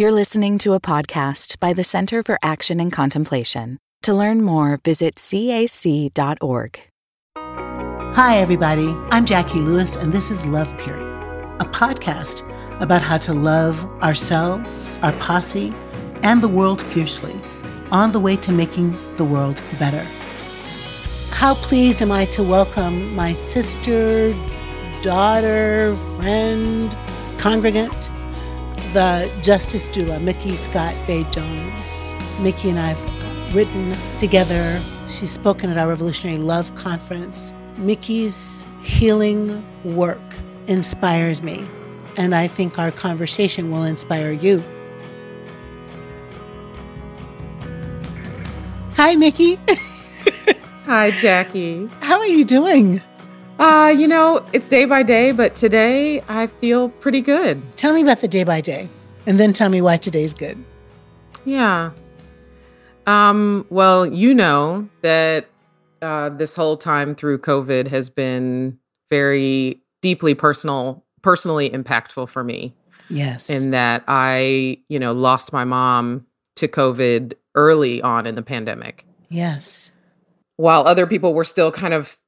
You're listening to a podcast by the Center for Action and Contemplation. To learn more, visit cac.org. Hi, everybody. I'm Jacqui Lewis, and this is Love Period, a podcast about how to love ourselves, our posse, and the world fiercely on the way to making the world better. How pleased am I to welcome my sister, daughter, friend, congregant, the Justice Doula, Mickey Scott Bay Jones. Micky and I have written together. She's spoken at our Revolutionary Love Conference. Micky's healing work inspires me, and I think our conversation will inspire you. Hi, Micky. Hi, Jacqui. How are you doing? Uh, you know, it's day by day, but today I feel pretty good. Tell me about the day by day, and then tell me why today's good. Yeah. Um, well, you know that uh, this whole time through COVID has been very deeply personal, personally impactful for me. Yes. In that I, you know, lost my mom to COVID early on in the pandemic. Yes. While other people were still kind of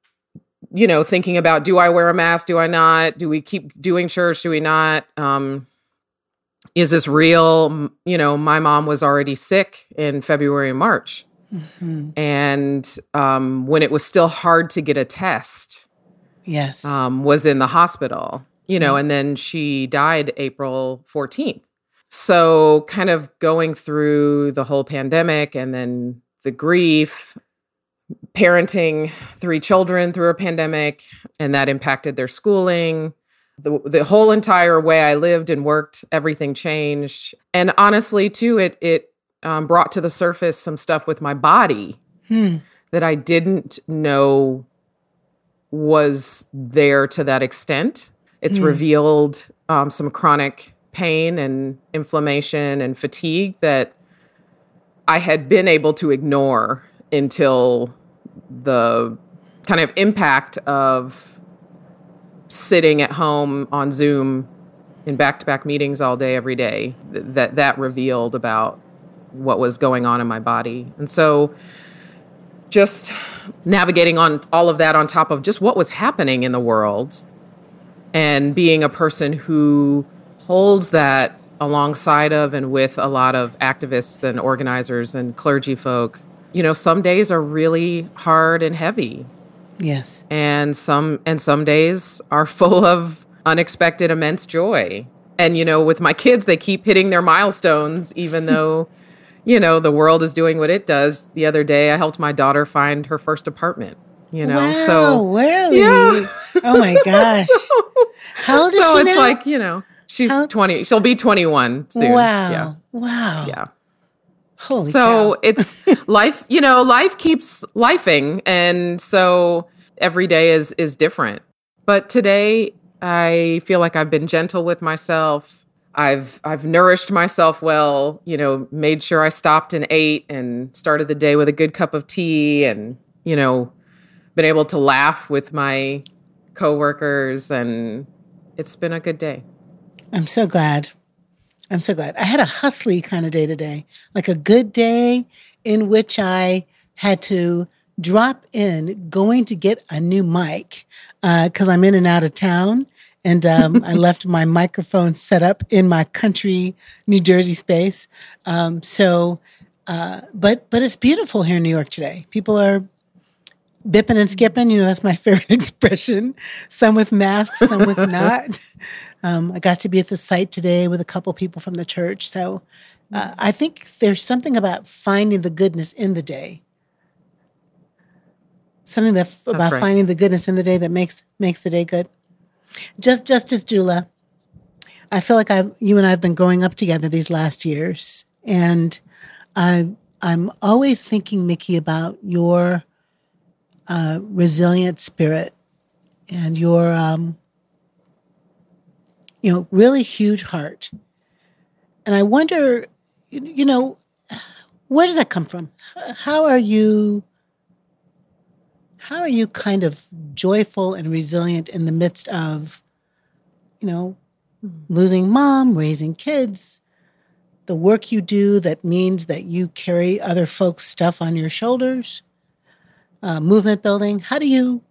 you know, thinking about do I wear a mask? Do I not? Do we keep doing church? Do we not? Um, is this real? You know, my mom was already sick in February and March. Mm-hmm. And um, when it was still hard to get a test, yes, um, was in the hospital, you know, and then she died April 14th. So, kind of going through the whole pandemic and then the grief parenting three children through a pandemic, and that impacted their schooling. The, the whole entire way I lived and worked, everything changed. And honestly, too, it it um, brought to the surface some stuff with my body hmm. that I didn't know was there to that extent. It's hmm. revealed um, some chronic pain and inflammation and fatigue that I had been able to ignore until the kind of impact of sitting at home on Zoom in back-to-back meetings all day every day th- that that revealed about what was going on in my body. And so just navigating on all of that on top of just what was happening in the world and being a person who holds that alongside of and with a lot of activists and organizers and clergy folk you know, some days are really hard and heavy. Yes. And some and some days are full of unexpected immense joy. And you know, with my kids, they keep hitting their milestones even though you know, the world is doing what it does. The other day I helped my daughter find her first apartment. You know, wow, so really? Yeah. Oh my gosh. How old is so she it's now? like, you know, she's How- 20. She'll be 21 soon. Wow. Yeah. Wow. Yeah. Holy so cow. it's life you know life keeps lifing and so every day is is different but today i feel like i've been gentle with myself i've i've nourished myself well you know made sure i stopped and ate and started the day with a good cup of tea and you know been able to laugh with my coworkers and it's been a good day I'm so glad. I'm so glad. I had a hustly kind of day today, like a good day in which I had to drop in going to get a new mic because I'm in and out of town. And um, I left my microphone set up in my country New Jersey space. Um, so, uh, but but it's beautiful here in New York today. People are bipping and skipping. You know, that's my favorite expression. Some with masks, some with not. Um, I got to be at the site today with a couple people from the church. So uh, I think there's something about finding the goodness in the day. Something that about right. finding the goodness in the day that makes makes the day good. Just Justice Doula, I feel like I've you and I've been growing up together these last years, and I I'm always thinking, Micky, about your uh, resilient spirit and your um, you know really huge heart. And I wonder, you know, where does that come from? How are you? How are you kind of joyful and resilient in the midst of, you know, losing mom, raising kids, the work you do that means that you carry other folks' stuff on your shoulders? Uh, movement building. How do you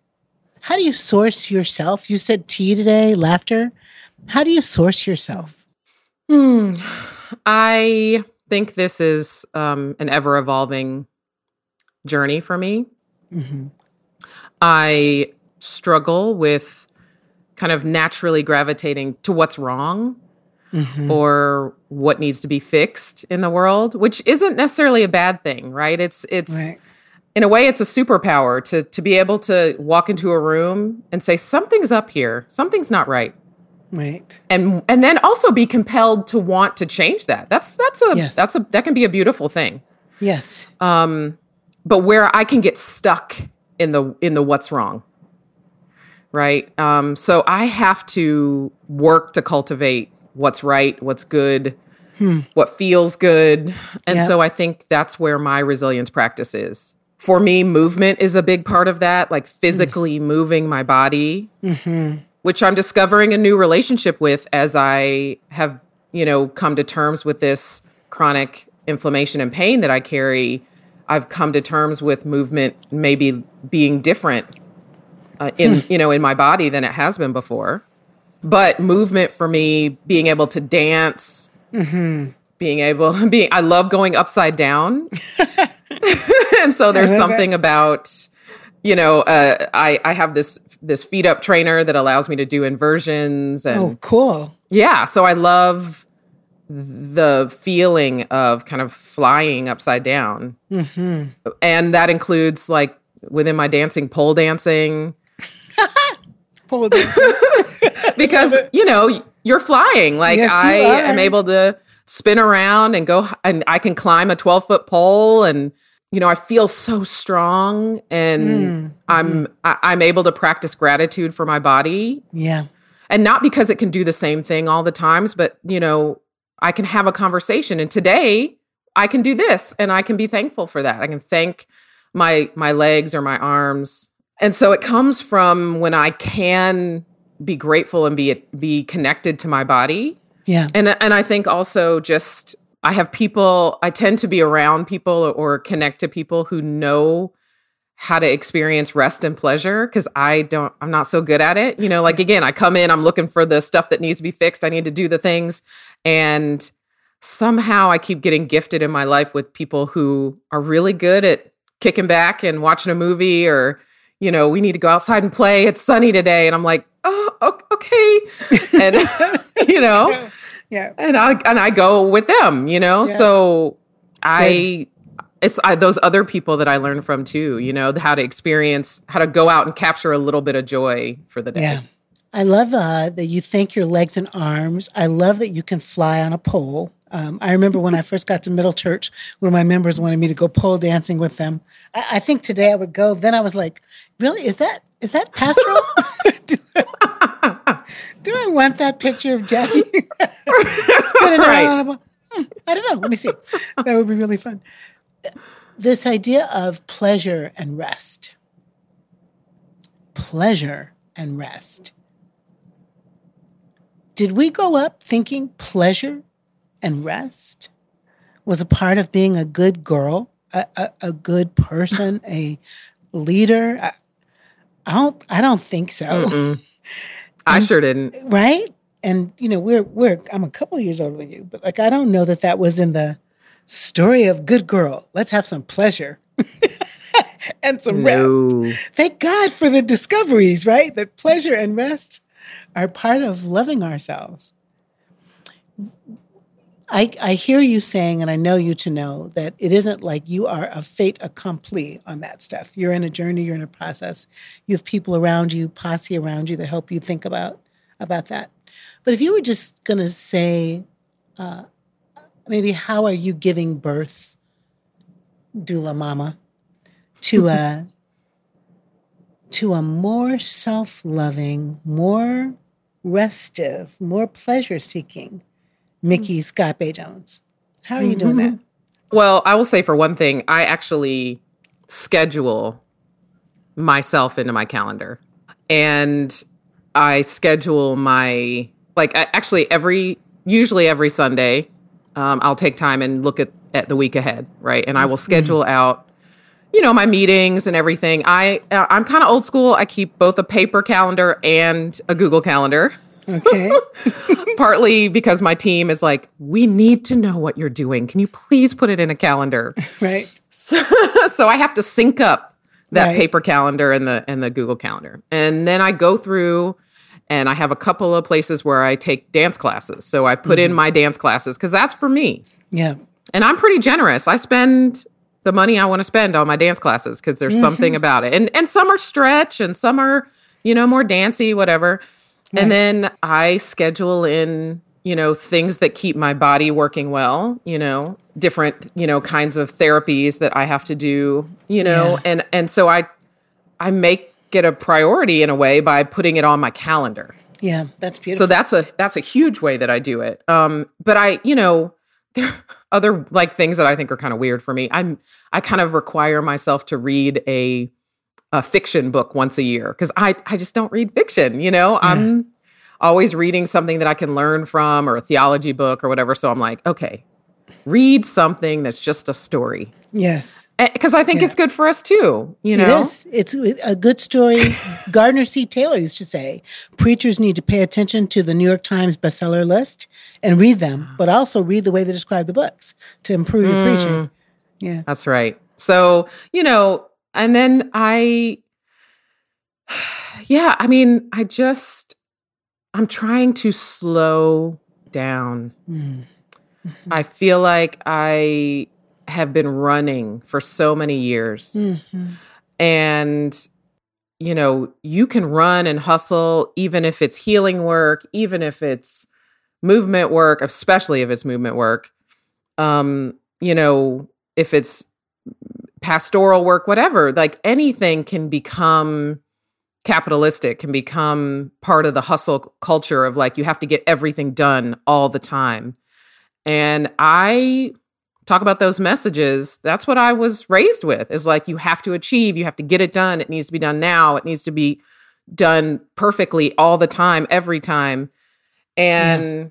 how do you source yourself? You said tea today, laughter. How do you source yourself? Hmm. I think this is um, an ever evolving journey for me. Mm-hmm. I struggle with kind of naturally gravitating to what's wrong mm-hmm. or what needs to be fixed in the world, which isn't necessarily a bad thing, right? It's it's right. in a way it's a superpower to to be able to walk into a room and say something's up here, something's not right. Right. And and then also be compelled to want to change that. That's that's a yes. that's a that can be a beautiful thing. Yes. Um but where I can get stuck in the in the what's wrong. Right? Um so I have to work to cultivate what's right, what's good, hmm. what feels good. And yep. so I think that's where my resilience practice is. For me, movement is a big part of that, like physically mm. moving my body. Mm-hmm which I'm discovering a new relationship with as I have, you know, come to terms with this chronic inflammation and pain that I carry. I've come to terms with movement maybe being different uh, in, you know, in my body than it has been before. But movement for me, being able to dance, mm-hmm. being able, being, I love going upside down. and so there's something about, you know, uh, I, I have this this feet up trainer that allows me to do inversions and oh cool. Yeah so i love the feeling of kind of flying upside down. Mm-hmm. and that includes like within my dancing pole dancing. Pole dancing. Because you know you're flying. Like yes, i am able to spin around and go and i can climb a 12 foot pole and you know, I feel so strong and mm, I'm mm. I, I'm able to practice gratitude for my body. Yeah. And not because it can do the same thing all the times, but you know, I can have a conversation and today I can do this and I can be thankful for that. I can thank my my legs or my arms. And so it comes from when I can be grateful and be be connected to my body. Yeah. And and I think also just I have people, I tend to be around people or connect to people who know how to experience rest and pleasure because I don't, I'm not so good at it. You know, like again, I come in, I'm looking for the stuff that needs to be fixed. I need to do the things. And somehow I keep getting gifted in my life with people who are really good at kicking back and watching a movie or, you know, we need to go outside and play. It's sunny today. And I'm like, oh, okay. and, you know, yeah. And I and I go with them, you know. Yeah. So I it's I, those other people that I learn from too, you know, how to experience, how to go out and capture a little bit of joy for the day. Yeah. I love uh, that you thank your legs and arms. I love that you can fly on a pole. Um, I remember when I first got to Middle Church, where my members wanted me to go pole dancing with them. I, I think today I would go. Then I was like, really? Is that is that pastoral? do, I, want that picture of Jacqui spinning right. around? A, hmm, I don't know. Let me see. That would be really fun. This idea of pleasure and rest. Pleasure and rest. Did we grow up thinking pleasure and rest was a part of being a good girl, a, a, a good person, a leader? I, I, don't. I don't think so. I sure didn't. Right? And you know, we're we're. I'm a couple years older than you, but like I don't know that that was in the story of good girl. Let's have some pleasure. and some no. rest. Thank God for the discoveries, right? That pleasure and rest are part of loving ourselves. I, I hear you saying, and I know you to know that it isn't like you are a fait accompli on that stuff. You're in a journey, you're in a process. You have people around you, posse around you that help you think about about that. But if you were just going to say, uh, maybe how are you giving birth, doula mama, to a to a more self-loving, more restive, more pleasure-seeking Micky ScottBey Jones. How are you doing that? Mm-hmm. Well, I will say for one thing, I actually schedule myself into my calendar. And I schedule my like actually every usually every Sunday um, I'll take time and look at, at the week ahead, right? And I will schedule mm-hmm. out you know my meetings and everything i uh, i'm kind of old school i keep both a paper calendar and a google calendar okay partly because my team is like we need to know what you're doing can you please put it in a calendar right so, so i have to sync up that right. paper calendar and the and the google calendar and then i go through and i have a couple of places where i take dance classes so i put mm-hmm. in my dance classes because that's for me yeah and i'm pretty generous i spend the money I want to spend on my dance classes because there's mm-hmm. something about it. And and some are stretch and some are, you know, more dancey, whatever. Right. And then I schedule in, you know, things that keep my body working well, you know, different, you know, kinds of therapies that I have to do, you know, yeah. and and so I I make it a priority in a way by putting it on my calendar. Yeah, that's beautiful. So that's a that's a huge way that I do it. Um but I, you know, there other like things that I think are kind of weird for me. I'm I kind of require myself to read a a fiction book once a year because I I just don't read fiction. You know, yeah. I'm always reading something that I can learn from or a theology book or whatever. So I'm like, okay, read something that's just a story. Yes. Because I think yeah. it's good for us too, you know? It is. It's a good story. Gardner C. Taylor used to say preachers need to pay attention to the New York Times bestseller list and read them, but also read the way they describe the books to improve your mm, preaching. Yeah. That's right. So, you know, and then I, yeah, I mean, I just, I'm trying to slow down. Mm. Mm-hmm. I feel like I have been running for so many years. Mm-hmm. And, you know, you can run and hustle, even if it's healing work, even if it's movement work, especially if it's movement work. Um, you know, if it's pastoral work, whatever, like anything can become capitalistic, can become part of the hustle culture of like you have to get everything done all the time. And I talk about those messages. That's what I was raised with is like, you have to achieve, you have to get it done. It needs to be done now. It needs to be done perfectly all the time, every time. And yeah.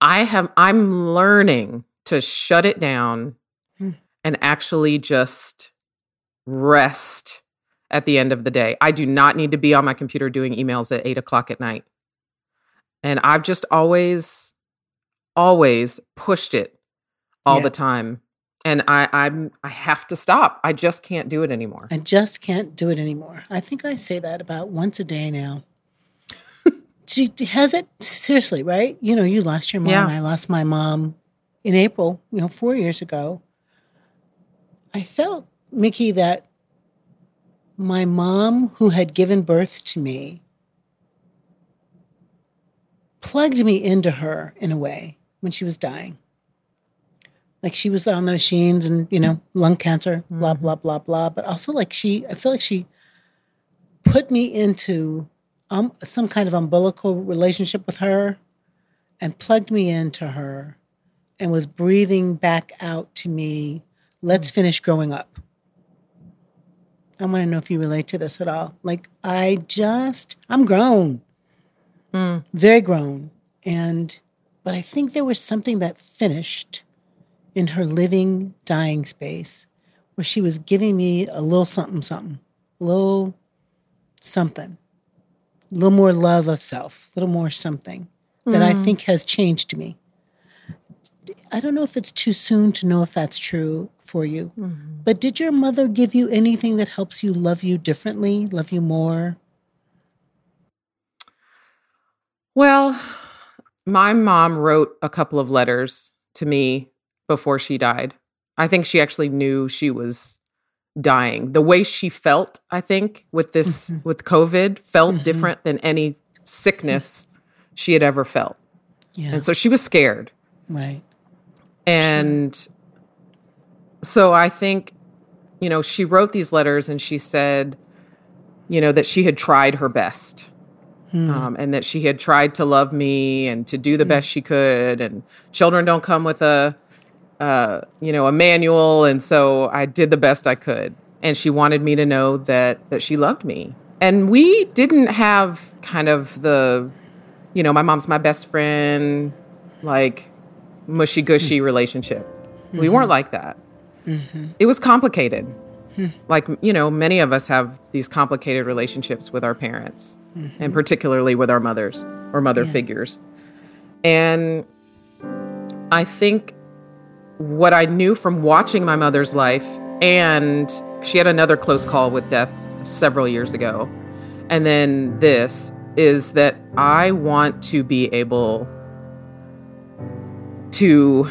I have, I'm learning to shut it down. And actually just rest at the end of the day. I do not need to be on my computer doing emails at eight o'clock at night. And I've just always always pushed it all yeah. the time. And I, I'm I have to stop. I just can't do it anymore. I just can't do it anymore. I think I say that about once a day now. she has it seriously, right? You know, you lost your mom. Yeah. I lost my mom in April, you know, four years ago. I felt, Micky, that my mom, who had given birth to me, plugged me into her in a way when she was dying. Like she was on the machines and, you know, lung cancer, blah, mm-hmm. blah, blah, blah. But also, like, she, I feel like she put me into um, some kind of umbilical relationship with her and plugged me into her and was breathing back out to me, let's mm. finish growing up. I want to know if you relate to this at all. Like, I just, I'm grown, mm. very grown. And but I think there was something that finished in her living, dying space where she was giving me a little something, something, a little something, a little more love of self, a little more something mm. that I mm. think has changed me. I don't know if it's too soon to know if that's true for you, mm-hmm. but did your mother give you anything that helps you love you differently, love you more? Well, my mom wrote a couple of letters to me before she died. I think she actually knew she was dying. The way she felt, I think, with this mm-hmm. with COVID felt mm-hmm. different than any sickness she had ever felt. Yeah. And so she was scared. Right. And sure. So I think you know, she wrote these letters and she said, you know, that she had tried her best Hmm. Um, and that she had tried to love me and to do the hmm. best she could. And children don't come with a, uh, you know, a manual, and so I did the best I could. And she wanted me to know that that she loved me. And we didn't have kind of the, you know, my mom's my best friend, like mushy gushy relationship. We weren't like that. Mm-hmm. It was complicated. Hmm. Like, you know, many of us have these complicated relationships with our parents, mm-hmm. and particularly with our mothers or mother figures. And I think what I knew from watching my mother's life, and she had another close call with death several years ago, and then this is that I want to be able to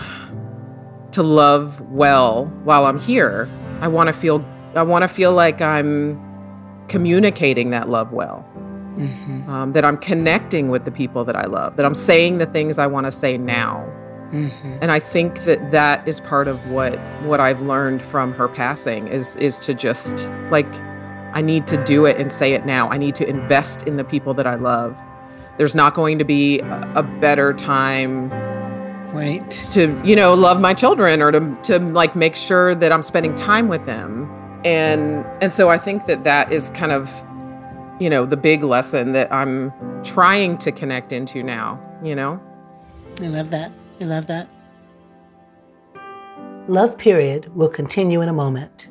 to love well while I'm here. I want to feel I want to feel like I'm communicating that love well. Mm-hmm. Um, that I'm connecting with the people that I love, that I'm saying the things I want to say now. Mm-hmm. And I think that that is part of what what I've learned from her passing is is to just like I need to do it and say it now. I need to invest in the people that I love. There's not going to be a, a better time Right. to you know love my children or to to like make sure that I'm spending time with them and and so I think that that is kind of you know the big lesson that I'm trying to connect into now you know I love that. I love that. Love Period will continue in a moment.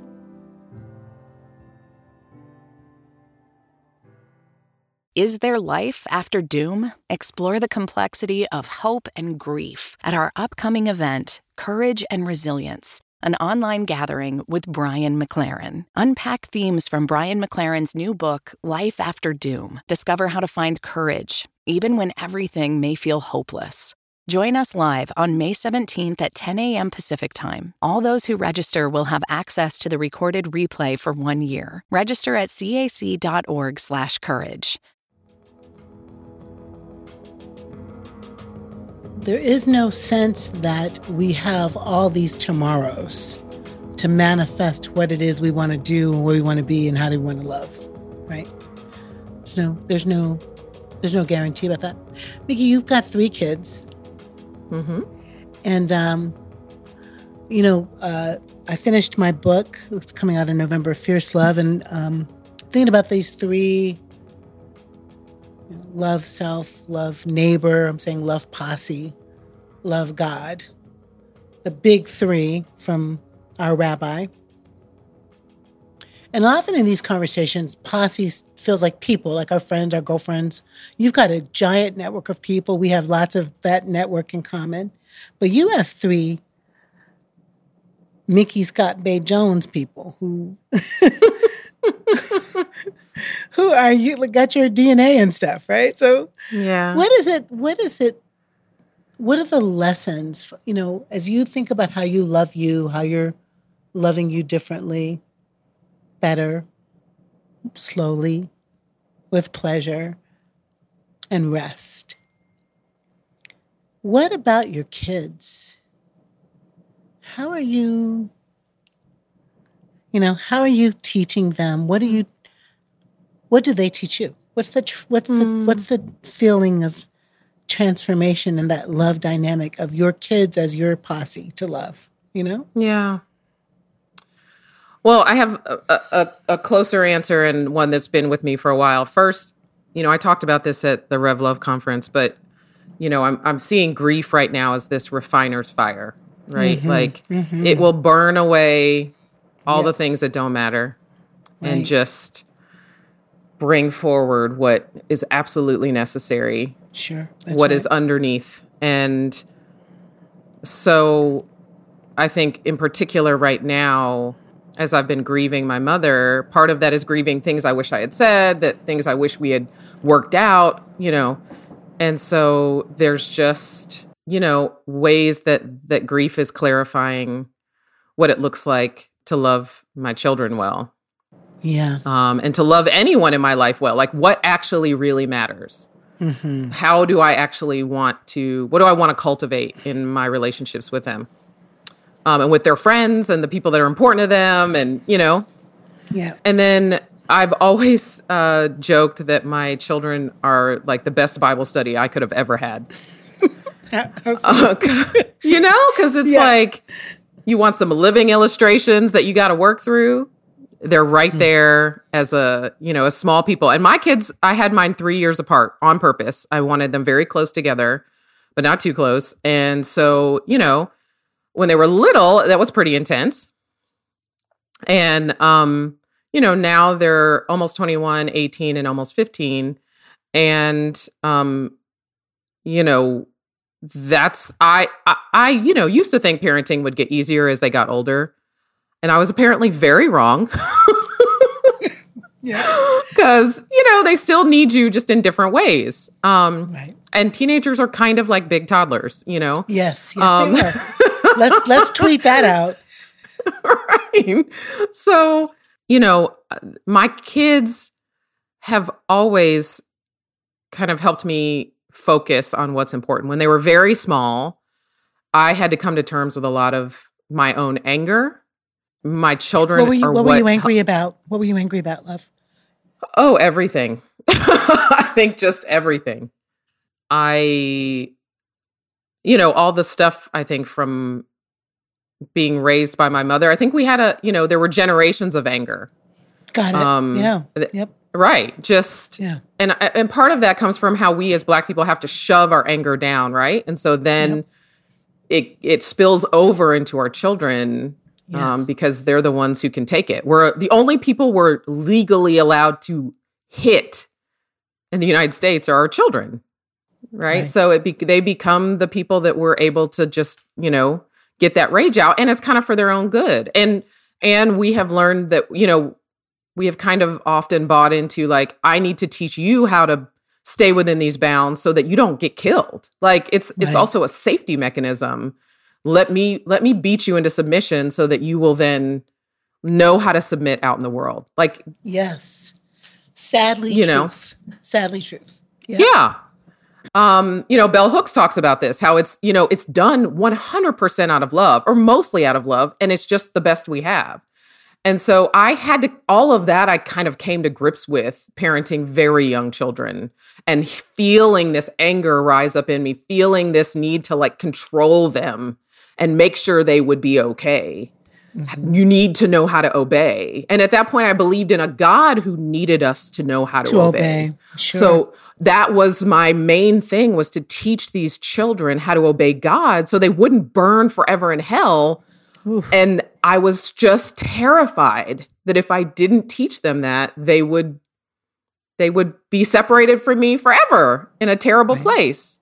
Is there life after doom? Explore the complexity of hope and grief at our upcoming event, Courage and Resilience, an online gathering with Brian McLaren. Unpack themes from Brian McLaren's new book, Life After Doom. Discover how to find courage, even when everything may feel hopeless. Join us live on May 17th at 10 a.m. Pacific Time. All those who register will have access to the recorded replay for one year. Register at cac.org/courage. There is no sense that we have all these tomorrows to manifest what it is we want to do and where we want to be and how do we want to love, right? There's no, there's no, there's no guarantee about that. Micky, you've got three kids, mm-hmm. and um, you know, uh, I finished my book. It's coming out in November, Fierce Love, and um, thinking about these three you know, love self, love neighbor. I'm saying love posse, love God. The big three from our rabbi. And often in these conversations, posse feels like people, like our friends, our girlfriends. You've got a giant network of people. We have lots of that network in common. But you have three Micky ScottBey Jones people who who are you got your DNA and stuff, right? So yeah what is it what is it what are the lessons, you know, as you think about how you love you, how you're loving you differently, better, slowly, with pleasure and rest? What about your kids? How are you you know, how are you teaching them? What are you what do they teach you? What's the tr- what's the what's mm. the feeling of transformation and that love dynamic of your kids as your posse to love? You know? Yeah. Well, I have a, a, a closer answer and one that's been with me for a while. First, you know, I talked about this at the Rev Love conference, but you know, I'm I'm seeing grief right now as this refiner's fire, right? Mm-hmm. Like mm-hmm. it will burn away all the things that don't matter and just bring forward what is absolutely necessary Sure. what is underneath. And so I think, in particular, right now, as I've been grieving my mother, part of that is grieving things I wish I had said, that things I wish we had worked out, you know. And so there's just, you know, ways that that grief is clarifying what it looks like to love my children well Yeah. um, and to love anyone in my life well. Like, what actually really matters? Mm-hmm. How do I actually want to? What do I want to cultivate in my relationships with them, um, and with their friends and the people that are important to them, and you know. Yeah. And then I've always uh, joked that my children are like the best Bible study I could have ever had. How's- you know, because it's Yeah. like you want some living illustrations that you got to work through. They're right there as a, you know, as small people. And my kids, I had mine three years apart on purpose. I wanted them very close together. but not too close. And so, you know, when they were little, that was pretty intense. And um, you know, now they're almost 21, 18 and almost 15 and um you know, that's I, I I you know, used to think parenting would get easier as they got older. And I was apparently very wrong. Yeah. Cuz you know, they still need you just in different ways. Um Right. and teenagers are kind of like big toddlers, you know. Yes. Yes, Um, they are. let's let's tweet that out. right. So, you know, my kids have always kind of helped me focus on what's important. When they were very small, I had to come to terms with a lot of my own anger. My children What were you are what, what you angry about? What were you angry about, love? Oh, everything. I think just everything. I, you know, all the stuff I think from being raised by my mother. I think we had a, you know, there were generations of anger. Got it. Um, yeah. th- Yep. Right. Just, Yeah. and and part of that comes from how we as black people have to shove our anger down, right? And so then it it spills over into our children um, because they're the ones who can take it. We're the only people we're legally allowed to hit in the United States are our children, right? Right. So it be, they become the people that we're able to just you know get that rage out, and it's kind of for their own good. And and we have learned that you know we have kind of often bought into like I need to teach you how to stay within these bounds so that you don't get killed. Like it's it's also a safety mechanism. Let me let me beat you into submission so that you will then know how to submit out in the world. Like Yes. Sadly, You know. Sadly, truth. Yeah. yeah. Um, you know, Bell Hooks talks about this, how it's, you know, it's done 100% out of love or mostly out of love, and it's just the best we have. And so I had to, all of that I kind of came to grips with parenting very young children and feeling this anger rise up in me, feeling this need to like control them and make sure they would be okay. Mm-hmm. You need to know how to obey. And at that point, I believed in a God who needed us to know how to, To obey. obey. Sure. So that was my main thing was to teach these children how to obey God so they wouldn't burn forever in hell. Oof. And I was just terrified that if I didn't teach them that, they would they would be separated from me forever in a terrible Right. place.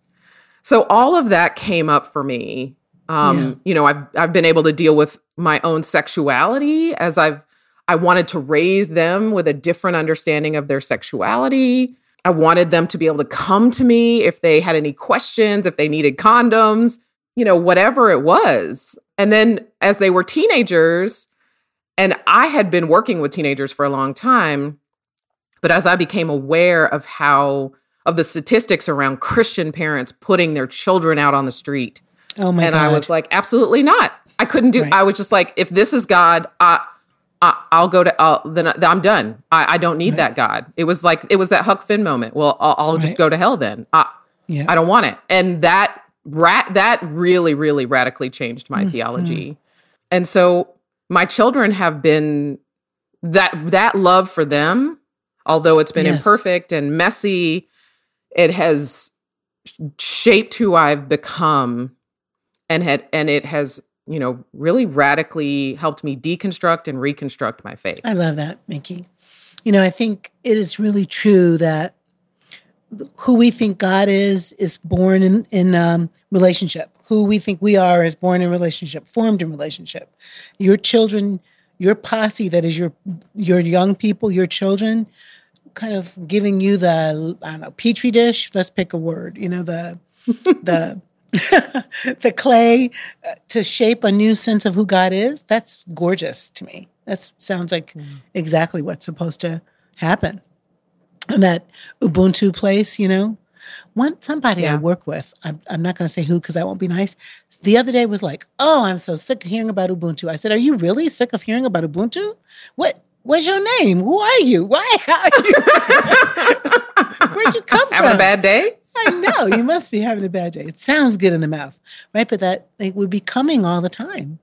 So all of that came up for me. Um, Yeah. you know, I've I've been able to deal with my own sexuality as I've I wanted to raise them with a different understanding of their sexuality. I wanted them to be able to come to me if they had any questions, if they needed condoms, you know, whatever it was. And then as they were teenagers, and I had been working with teenagers for a long time, but as I became aware of how, of the statistics around Christian parents putting their children out on the street, Oh my and God. I was like, absolutely not. I couldn't do. Right. I was just like, if this is God, I, I I'll go to. I'll, then I'm done. I, I don't need Right. that God. It was like it was that Huck Finn moment. Well, I'll, I'll just go to hell then. I yeah. I don't want it. And that rat that really really radically changed my Mhm. theology. And so my children have been that that love for them, although it's been Yes. imperfect and messy, it has shaped who I've become and had and it has, you know, really radically helped me deconstruct and reconstruct my faith. I love that, Micky. You know, I think it is really true that who we think God is is born in in um, relationship. Who we think we are is born in relationship, formed in relationship. Your children, your posse, that is your your young people, your children, kind of giving you the I don't know petri dish. Let's pick a word. You know the the the clay uh, to shape a new sense of who God is. That's gorgeous to me. That sounds like exactly what's supposed to happen. And that Ubuntu place, you know, one somebody I work with, I'm, I'm not going to say who because I won't be nice. The other day was like, "Oh, I'm so sick of hearing about Ubuntu." I said, "Are you really sick of hearing about Ubuntu? What What's your name? Who are you? Why are you? Where'd you come Having from? a bad day? I know you must be having a bad day. It sounds good in the mouth, right? But that like, we're becoming all the time.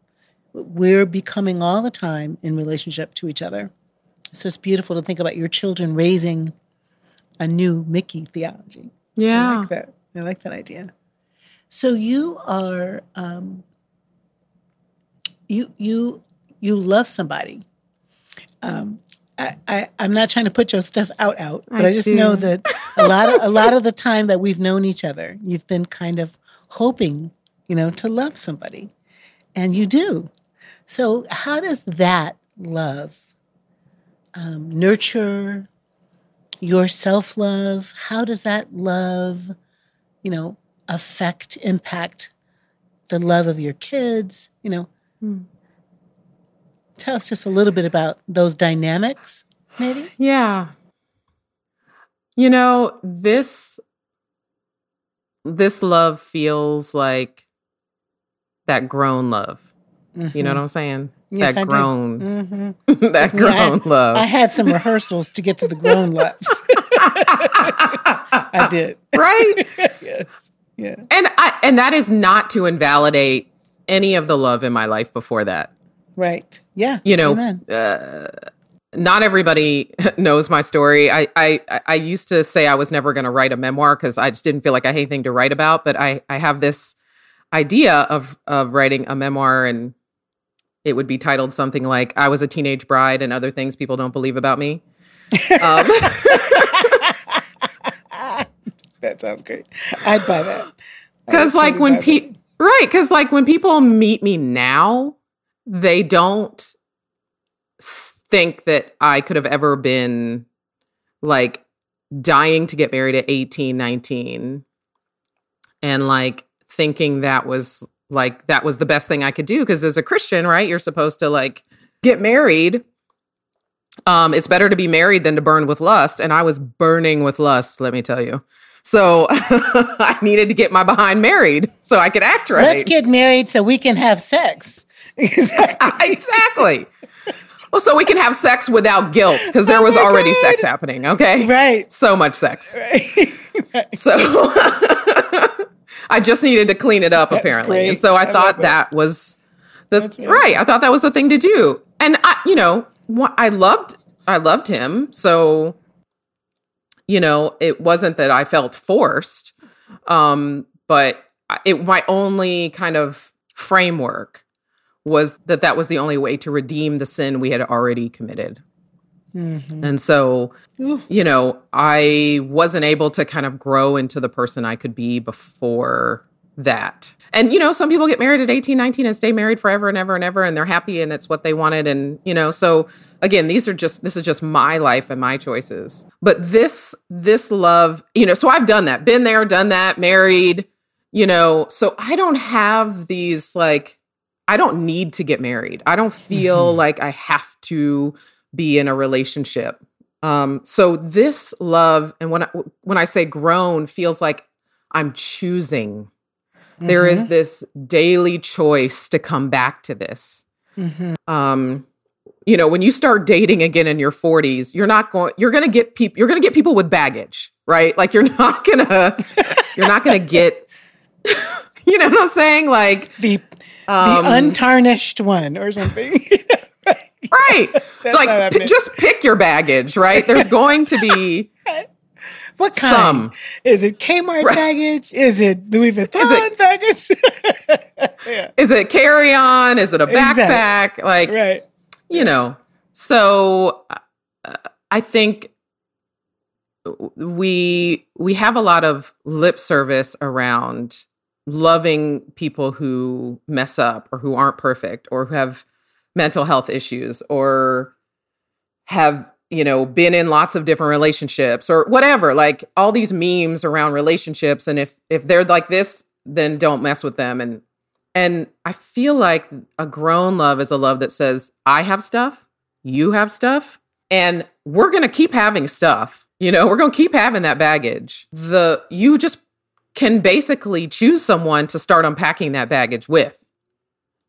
We're becoming all the time in relationship to each other. So it's beautiful to think about your children raising a new Micky theology. Yeah, I like that. I like that idea. So you are um, you you you love somebody. Um, I, I I'm not trying to put your stuff out out, but I, I just do. know that a lot of a lot of the time that we've known each other, you've been kind of hoping, you know, to love somebody, and you do. So how does that love um, nurture your self love? How does that love, you know, affect, impact the love of your kids? You know, mm. Tell us just a little bit about those dynamics, maybe? Yeah. You know, this this love feels like that grown love. Mm-hmm. You know mm-hmm. what I'm saying? Yes, that grown, mm-hmm. that grown I, love. I had some rehearsals to get to the grown love. I did. Right? yes. Yeah. And I and that is not to invalidate any of the love in my life before that. Right. Yeah. You know, uh, not everybody knows my story. I I I used to say I was never going to write a memoir because I just didn't feel like I had anything to write about. But I I have this idea of of writing a memoir and it would be titled something like "I was a teenage bride" and other things people don't believe about me. Um, that sounds great. I'd buy that. Because like when people right, because like when people meet me now, they don't think that I could have ever been like dying to get married at 18, 19 and like thinking that was like that was the best thing I could do because as a Christian, right, you're supposed to like get married. Um, it's better to be married than to burn with lust, and I was burning with lust. Let me tell you. So I needed to get my behind married so I could act right. Let's get married so we can have sex. exactly. Well, so we can have sex without guilt because there oh was already God. sex happening. Okay. Right. So much sex. Right. right. So I just needed to clean it up That's apparently. Great. And so I, I thought that was the right. I thought that was the thing to do. And I, you know, I loved I loved him. So you know, it wasn't that I felt forced. Um, but it my only kind of framework was that that was the only way to redeem the sin we had already committed. Mm-hmm. And so, you know, I wasn't able to kind of grow into the person I could be before that. And, you know, some people get married at 18, 19 and stay married forever and ever and ever, and they're happy and it's what they wanted. And, you know, so again, these are just, this is just my life and my choices. But this, this love, you know, so I've done that, been there, done that, married, you know, so I don't have these like, I don't need to get married. I don't feel mm-hmm. like I have to be in a relationship. Um, so this love, and when I, when I say grown, feels like I'm choosing. Mm-hmm. There is mm-hmm. this daily choice to come back to this. Mm-hmm. Um, you know, when you start dating again in your 40s, you're not going. You're going to get people. You're going to get people with baggage, right? Like you're not gonna. you're not going to get. you know what I'm saying? Like the um, the untarnished one or something. right. like p- just pick your baggage, right? There's going to be what kind? Some. Is it Kmart right. baggage? Is it Louis Vuitton is it, baggage? yeah. Is it carry on? Is it a backpack? Exactly. Like, right. you know. So uh, I think we we have a lot of lip service around loving people who mess up or who aren't perfect or who have mental health issues or have you know been in lots of different relationships or whatever like all these memes around relationships. And if if they're like this then don't mess with them. And and i feel like a grown love is a love that says i have stuff you have stuff and we're going to keep having stuff. You know we're going to keep having that baggage. The you just can basically choose someone to start unpacking that baggage with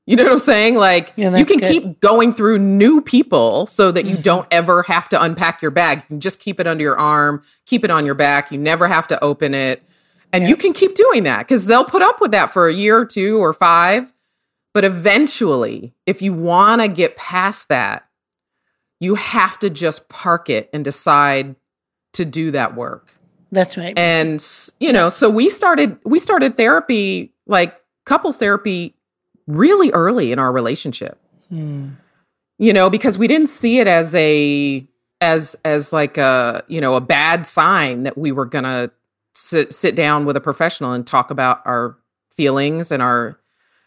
you know what I'm saying? Like yeah, you can good. keep going through new people so that you mm-hmm. don't ever have to unpack your bag. You can just keep it under your arm, keep it on your back. You never have to open it. And yeah. you can keep doing that because they'll put up with that for a year or two or five. But eventually, if you want to get past that, you have to just park it and decide to do that work. That's right. And you know, so we started we started therapy like couples therapy really early in our relationship. Hmm. You know, because we didn't see it as a as as like a, you know, a bad sign that we were going to sit sit down with a professional and talk about our feelings and our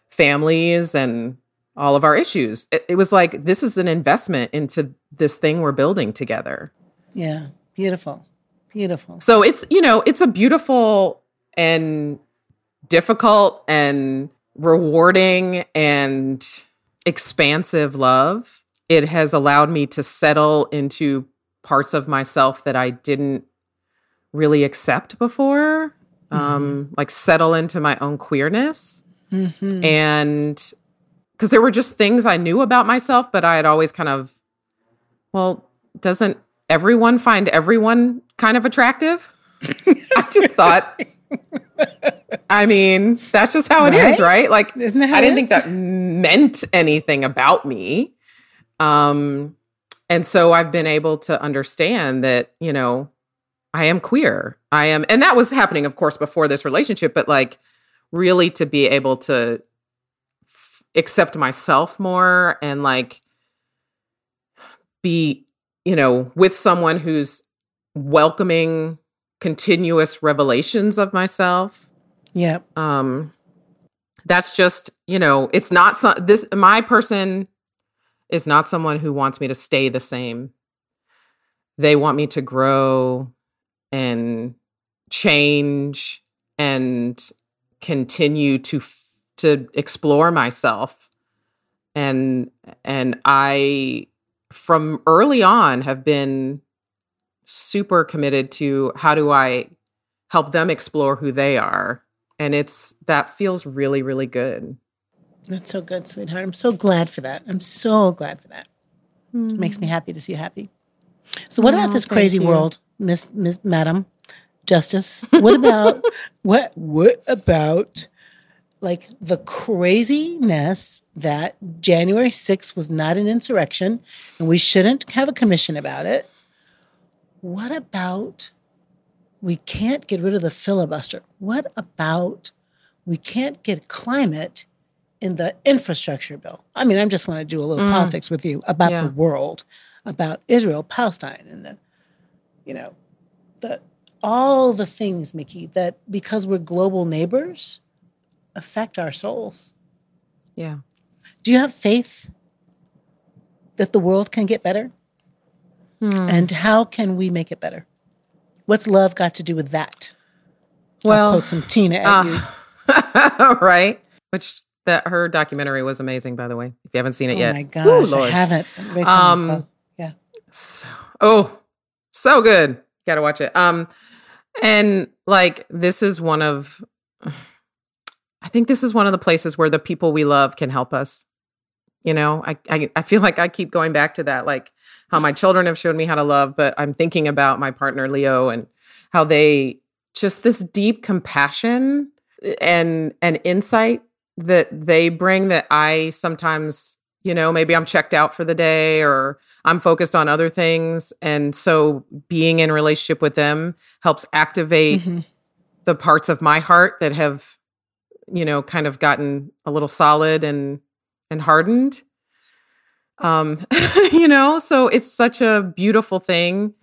families and all of our issues. It, it was like this is an investment into this thing we're building together. Yeah. Beautiful. Beautiful. So it's, you know, it's a beautiful and difficult and rewarding and expansive love. It has allowed me to settle into parts of myself that I didn't really accept before, um, like settle into my own queerness. Mhm. And because there were just things I knew about myself, but I had always kind of, well, doesn't everyone find everyone kind of attractive? I just thought, I mean, that's just how it is, Right? right? Like, Isn't that how I didn't think that meant anything about me. Um, and so I've been able to understand that, you know, I am queer. I am, and that was happening, of course, before this relationship, but like really to be able to f- accept myself more and like be, you know, with someone who's welcoming continuous revelations of myself. Yep. um that's just you know it's not so this my person is not someone who wants me to stay the same. They want me to grow and change and continue to to explore myself. And and i from early on have been super committed to how do i help them explore who they are and it's that feels really really good That's so good, sweetheart. I'm so glad for that. I'm so glad for that. It makes me happy to see you happy. So, what about Oh, this crazy you. world, Miss Miss Madam Justice? What about what what about like the craziness that January 6th was not an insurrection and we shouldn't have a commission about it? What about we can't get rid of the filibuster? What about we can't get climate in the infrastructure bill? I mean, I just want to do a little Mm. politics with you about Yeah. the world, about Israel, Palestine, and the, you know, the all the things, Micky, that because we're global neighbors, affect our souls. yeah Do you have faith that the world can get better? Hmm. And how can we make it better? What's love got to do with that? I'll well poke some Tina at you. uh, right which that her documentary was amazing by the way if you haven't seen it Oh yet my gosh, I Lord. haven't. Um, yeah. so, oh so good gotta watch it um and like this is one of i think this is one of the places where the people we love can help us you know I, I i feel like i keep going back to that like how my children have showed me how to love but i'm thinking about my partner leo and how they just this deep compassion and and insight that they bring that i sometimes you know maybe i'm checked out for the day or i'm focused on other things and so being in relationship with them helps activate Mhm. the parts of my heart that have you know kind of gotten a little solid and and hardened um you know so it's such a beautiful thing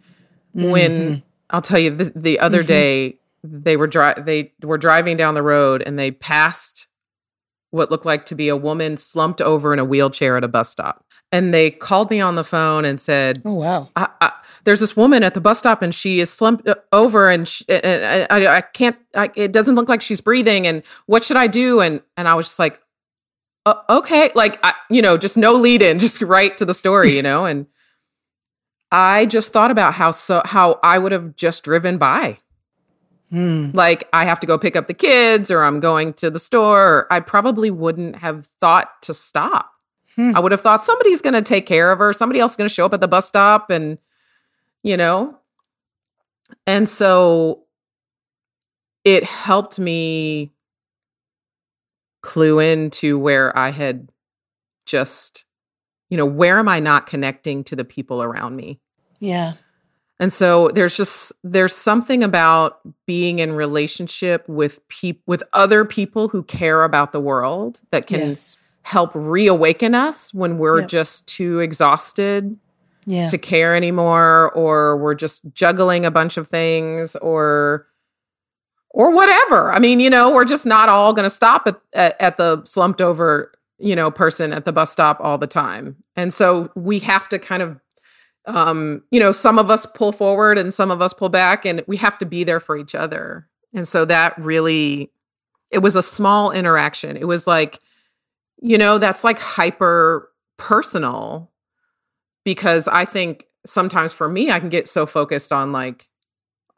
when Mhm. I'll tell you the, the other Mhm. day they were dri- they were driving down the road and they passed what looked like to be a woman slumped over in a wheelchair at a bus stop. And they called me on the phone and said, Oh wow. I, I, "There's this woman at the bus stop and she is slumped uh, over and, she, and I, I, can't. I, it doesn't look like she's breathing. And what should I do?" And and I was just like, uh, "Okay, like I, you know, just no lead in, just right to the story, you know." And I just thought about how so how I would have just driven by Hmm. like I have to go pick up the kids or I'm going to the store, I probably wouldn't have thought to stop. Hmm. I would have thought somebody's going to take care of her, somebody else is going to show up at the bus stop and you know. And so it helped me clue in to where I had just you know, where am I not connecting to the people around me? Yeah. And so there's just there's something about being in relationship with people with other people who care about the world that can Yes. Help reawaken us when we're Yep. just too exhausted Yeah. to care anymore or we're just juggling a bunch of things or or whatever. I mean, you know, we're just not all going to stop at, at at the slumped over, you know, person at the bus stop all the time. And so we have to kind of um, you know, some of us pull forward and some of us pull back and we have to be there for each other. And so that really it was a small interaction. It was like you know, that's like hyper personal because I think sometimes for me, I can get so focused on like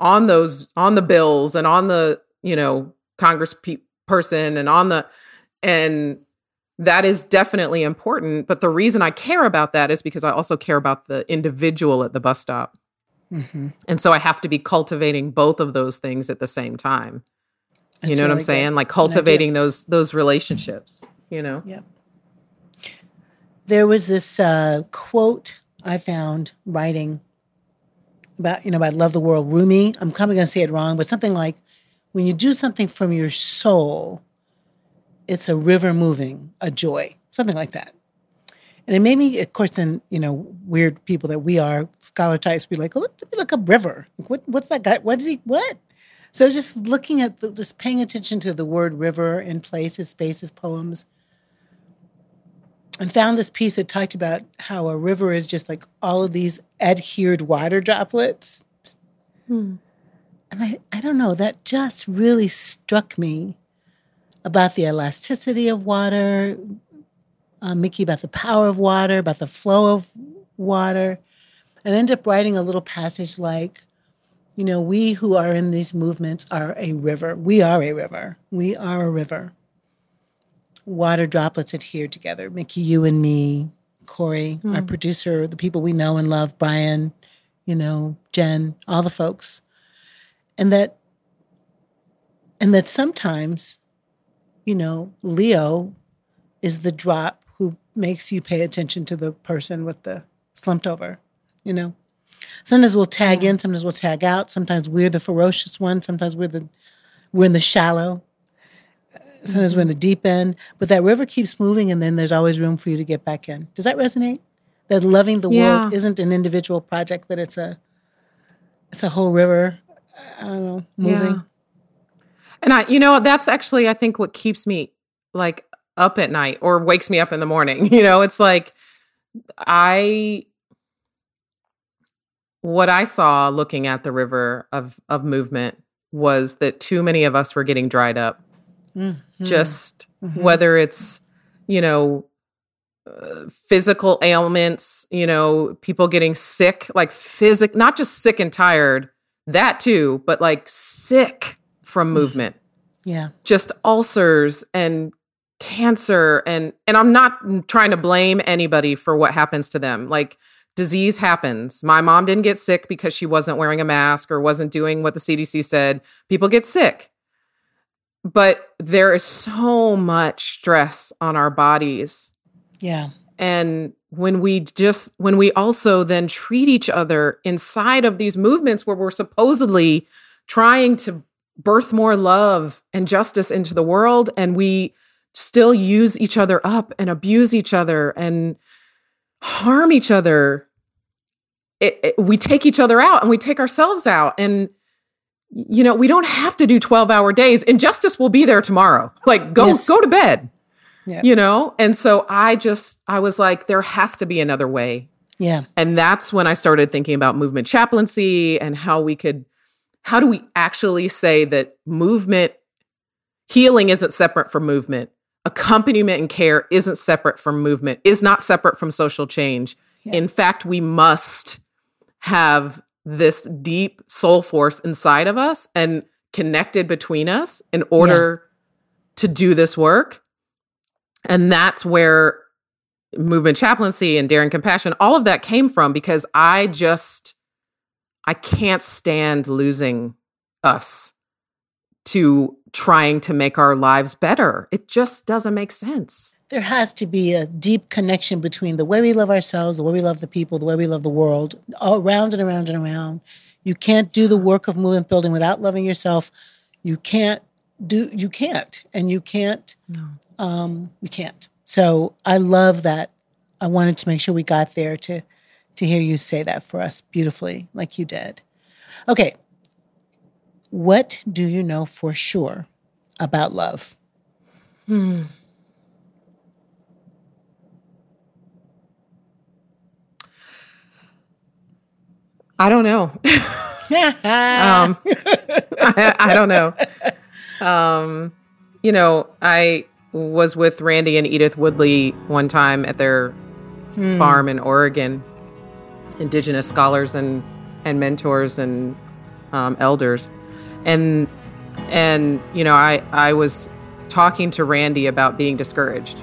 on those on the bills and on the you know Congress pe- person and on the and that is definitely important. But the reason I care about that is because I also care about the individual at the bus stop, hmm and so I have to be cultivating both of those things at the same time. you know what I'm saying? Like cultivating those those relationships. You know. Yep. There was this uh, quote I found writing about, you know, about love the world. Rumi, I'm probably going to say it wrong, but something like, when you do something from your soul, it's a river moving, a joy, something like that. And it made me, of course, then, you know, weird people that we are, scholar types, be like, oh, let me look up river. Like, what, what's that guy? What is he, what? So just looking at, the, just paying attention to the word river in places, spaces, poems, and found this piece that talked about how a river is just like all of these adhered water droplets. Hmm. And I, I don't know, that just really struck me about the elasticity of water, uh, Micky, about the power of water, about the flow of water. And I ended up writing a little passage like, you know, we who are in these movements are a river. We are a river. We are a river. Water droplets adhere together. Micky, you and me, Corey, our hmm. producer, the people we know and love, Brian, you know, Jen, all the folks. And that and that sometimes, you know, Leo is the drop who makes you pay attention to the person with the slumped over, you know. Sometimes we'll tag in, sometimes we'll tag out. Sometimes we're the ferocious one. Sometimes we're the we're in the shallow. Sometimes we're in the deep end. But that river keeps moving, and then there's always room for you to get back in. Does that resonate? That loving the world isn't an individual project; that it's a it's a whole river. I don't know, moving. Yeah. And I, you know, that's actually, I think, what keeps me like up at night or wakes me up in the morning. You know, it's like I, what I saw looking at the river of of movement was that too many of us were getting dried up. Mhm. Just Mhm. whether it's, you know, uh, physical ailments, you know, people getting sick, like physic, not just sick and tired, that too, but like sick from movement, yeah, just ulcers and cancer and and I'm not trying to blame anybody for what happens to them. Like disease happens. My mom didn't get sick because she wasn't wearing a mask or wasn't doing what the CDC said. People get sick. But there is so much stress on our bodies. Yeah, and when we just when we also then treat each other inside of these movements where we're supposedly trying to birth more love and justice into the world and we still use each other up and abuse each other and harm each other it, it- we take each other out and we take ourselves out. And you know we don't have to do 12 hour days injustice will be there tomorrow. Like go Yes. go to bed Yeah. you know? And so i just i was like there has to be another way. Yeah, and that's when i started thinking about movement chaplaincy and how we could how do we actually say that movement healing isn't separate from movement. Accompaniment and care isn't separate from movement is not separate from social change. In fact we must have this deep soul force inside of us and connected between us in order to do this work. And that's where movement chaplaincy and daring compassion all of that came from because i just i can't stand losing us to trying to make our lives better. It just doesn't make sense. There has to be a deep connection between the way we love ourselves, the way we love the people, the way we love the world, around and around and around. You can't do the work of movement building without loving yourself. You can't do you can't and you can't no. um you can't. So I love that. I wanted to make sure we got there to to hear you say that for us beautifully like you did. Okay, what do you know for sure about love? Hmm. I don't know. um, I, I, don't know. Um, you know, I was with Randy and Edith Woodley one time at their mm. farm in Oregon, indigenous scholars and and mentors and um, elders, and and you know I I was talking to Randy about being discouraged,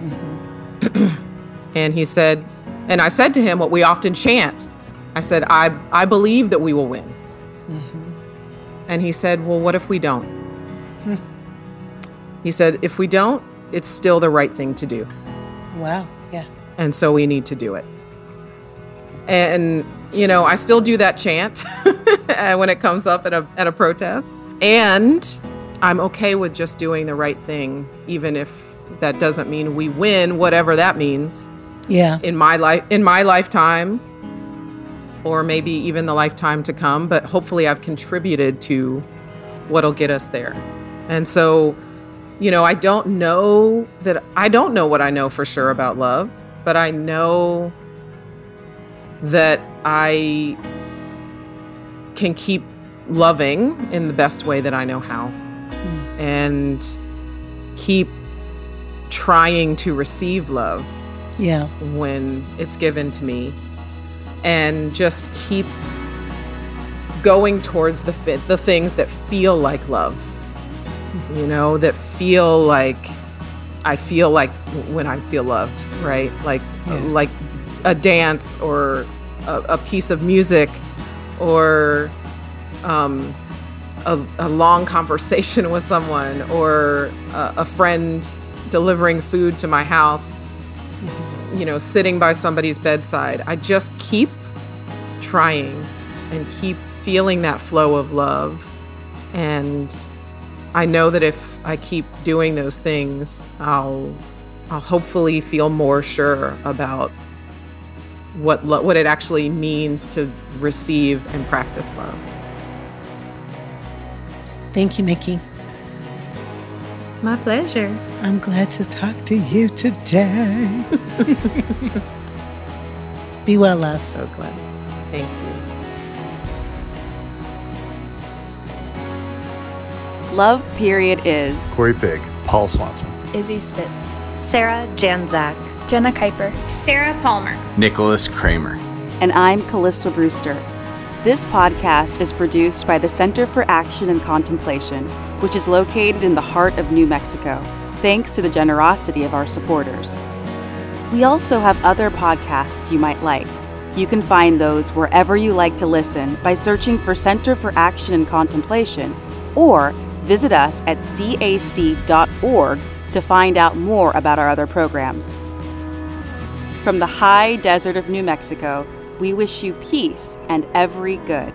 mm-hmm. and he said, and I said to him what we often chant. I said I I believe that we will win, mm-hmm. and he said, well, what if we don't? Hmm. He said, if we don't, it's still the right thing to do. Wow. Yeah. And so we need to do it. And you know, I still do that chant when it comes up at a at a protest. And I'm okay with just doing the right thing, even if that doesn't mean we win, whatever that means. Yeah. In my life in my lifetime or maybe even the lifetime to come, but hopefully I've contributed to what'll get us there. And so, you know, I don't know that I don't know what I know for sure about love, but I know that I can keep loving in the best way that I know how mm. and keep trying to receive love yeah when it's given to me and just keep going towards the fit the things that feel like love you know that feel like I feel like when I feel loved right like yeah. like a dance or a, a piece of music or um, a, a, long conversation with someone or a, a, friend delivering food to my house, you know, sitting by somebody's bedside. I just keep trying and keep feeling that flow of love. And I know that if I keep doing those things, I'll I'll hopefully feel more sure about what lo- what it actually means to receive and practice love. Thank you, Micky. My pleasure. I'm glad to talk to you today. Be well, love. So glad. Thank you. Love period is Corey Big, Paul Swanson, Izzy Spitz, Sarah Janzak, Jenna Kuiper, Sarah Palmer, Nicholas Kramer, and I'm Callista Brewster. This podcast is produced by the Center for Action and Contemplation, which is located in the heart of New Mexico, thanks to the generosity of our supporters. We also have other podcasts you might like. You can find those wherever you like to listen by searching for Center for Action and Contemplation or visit us at cac.org to find out more about our other programs. From the high desert of New Mexico, we wish you peace and every good.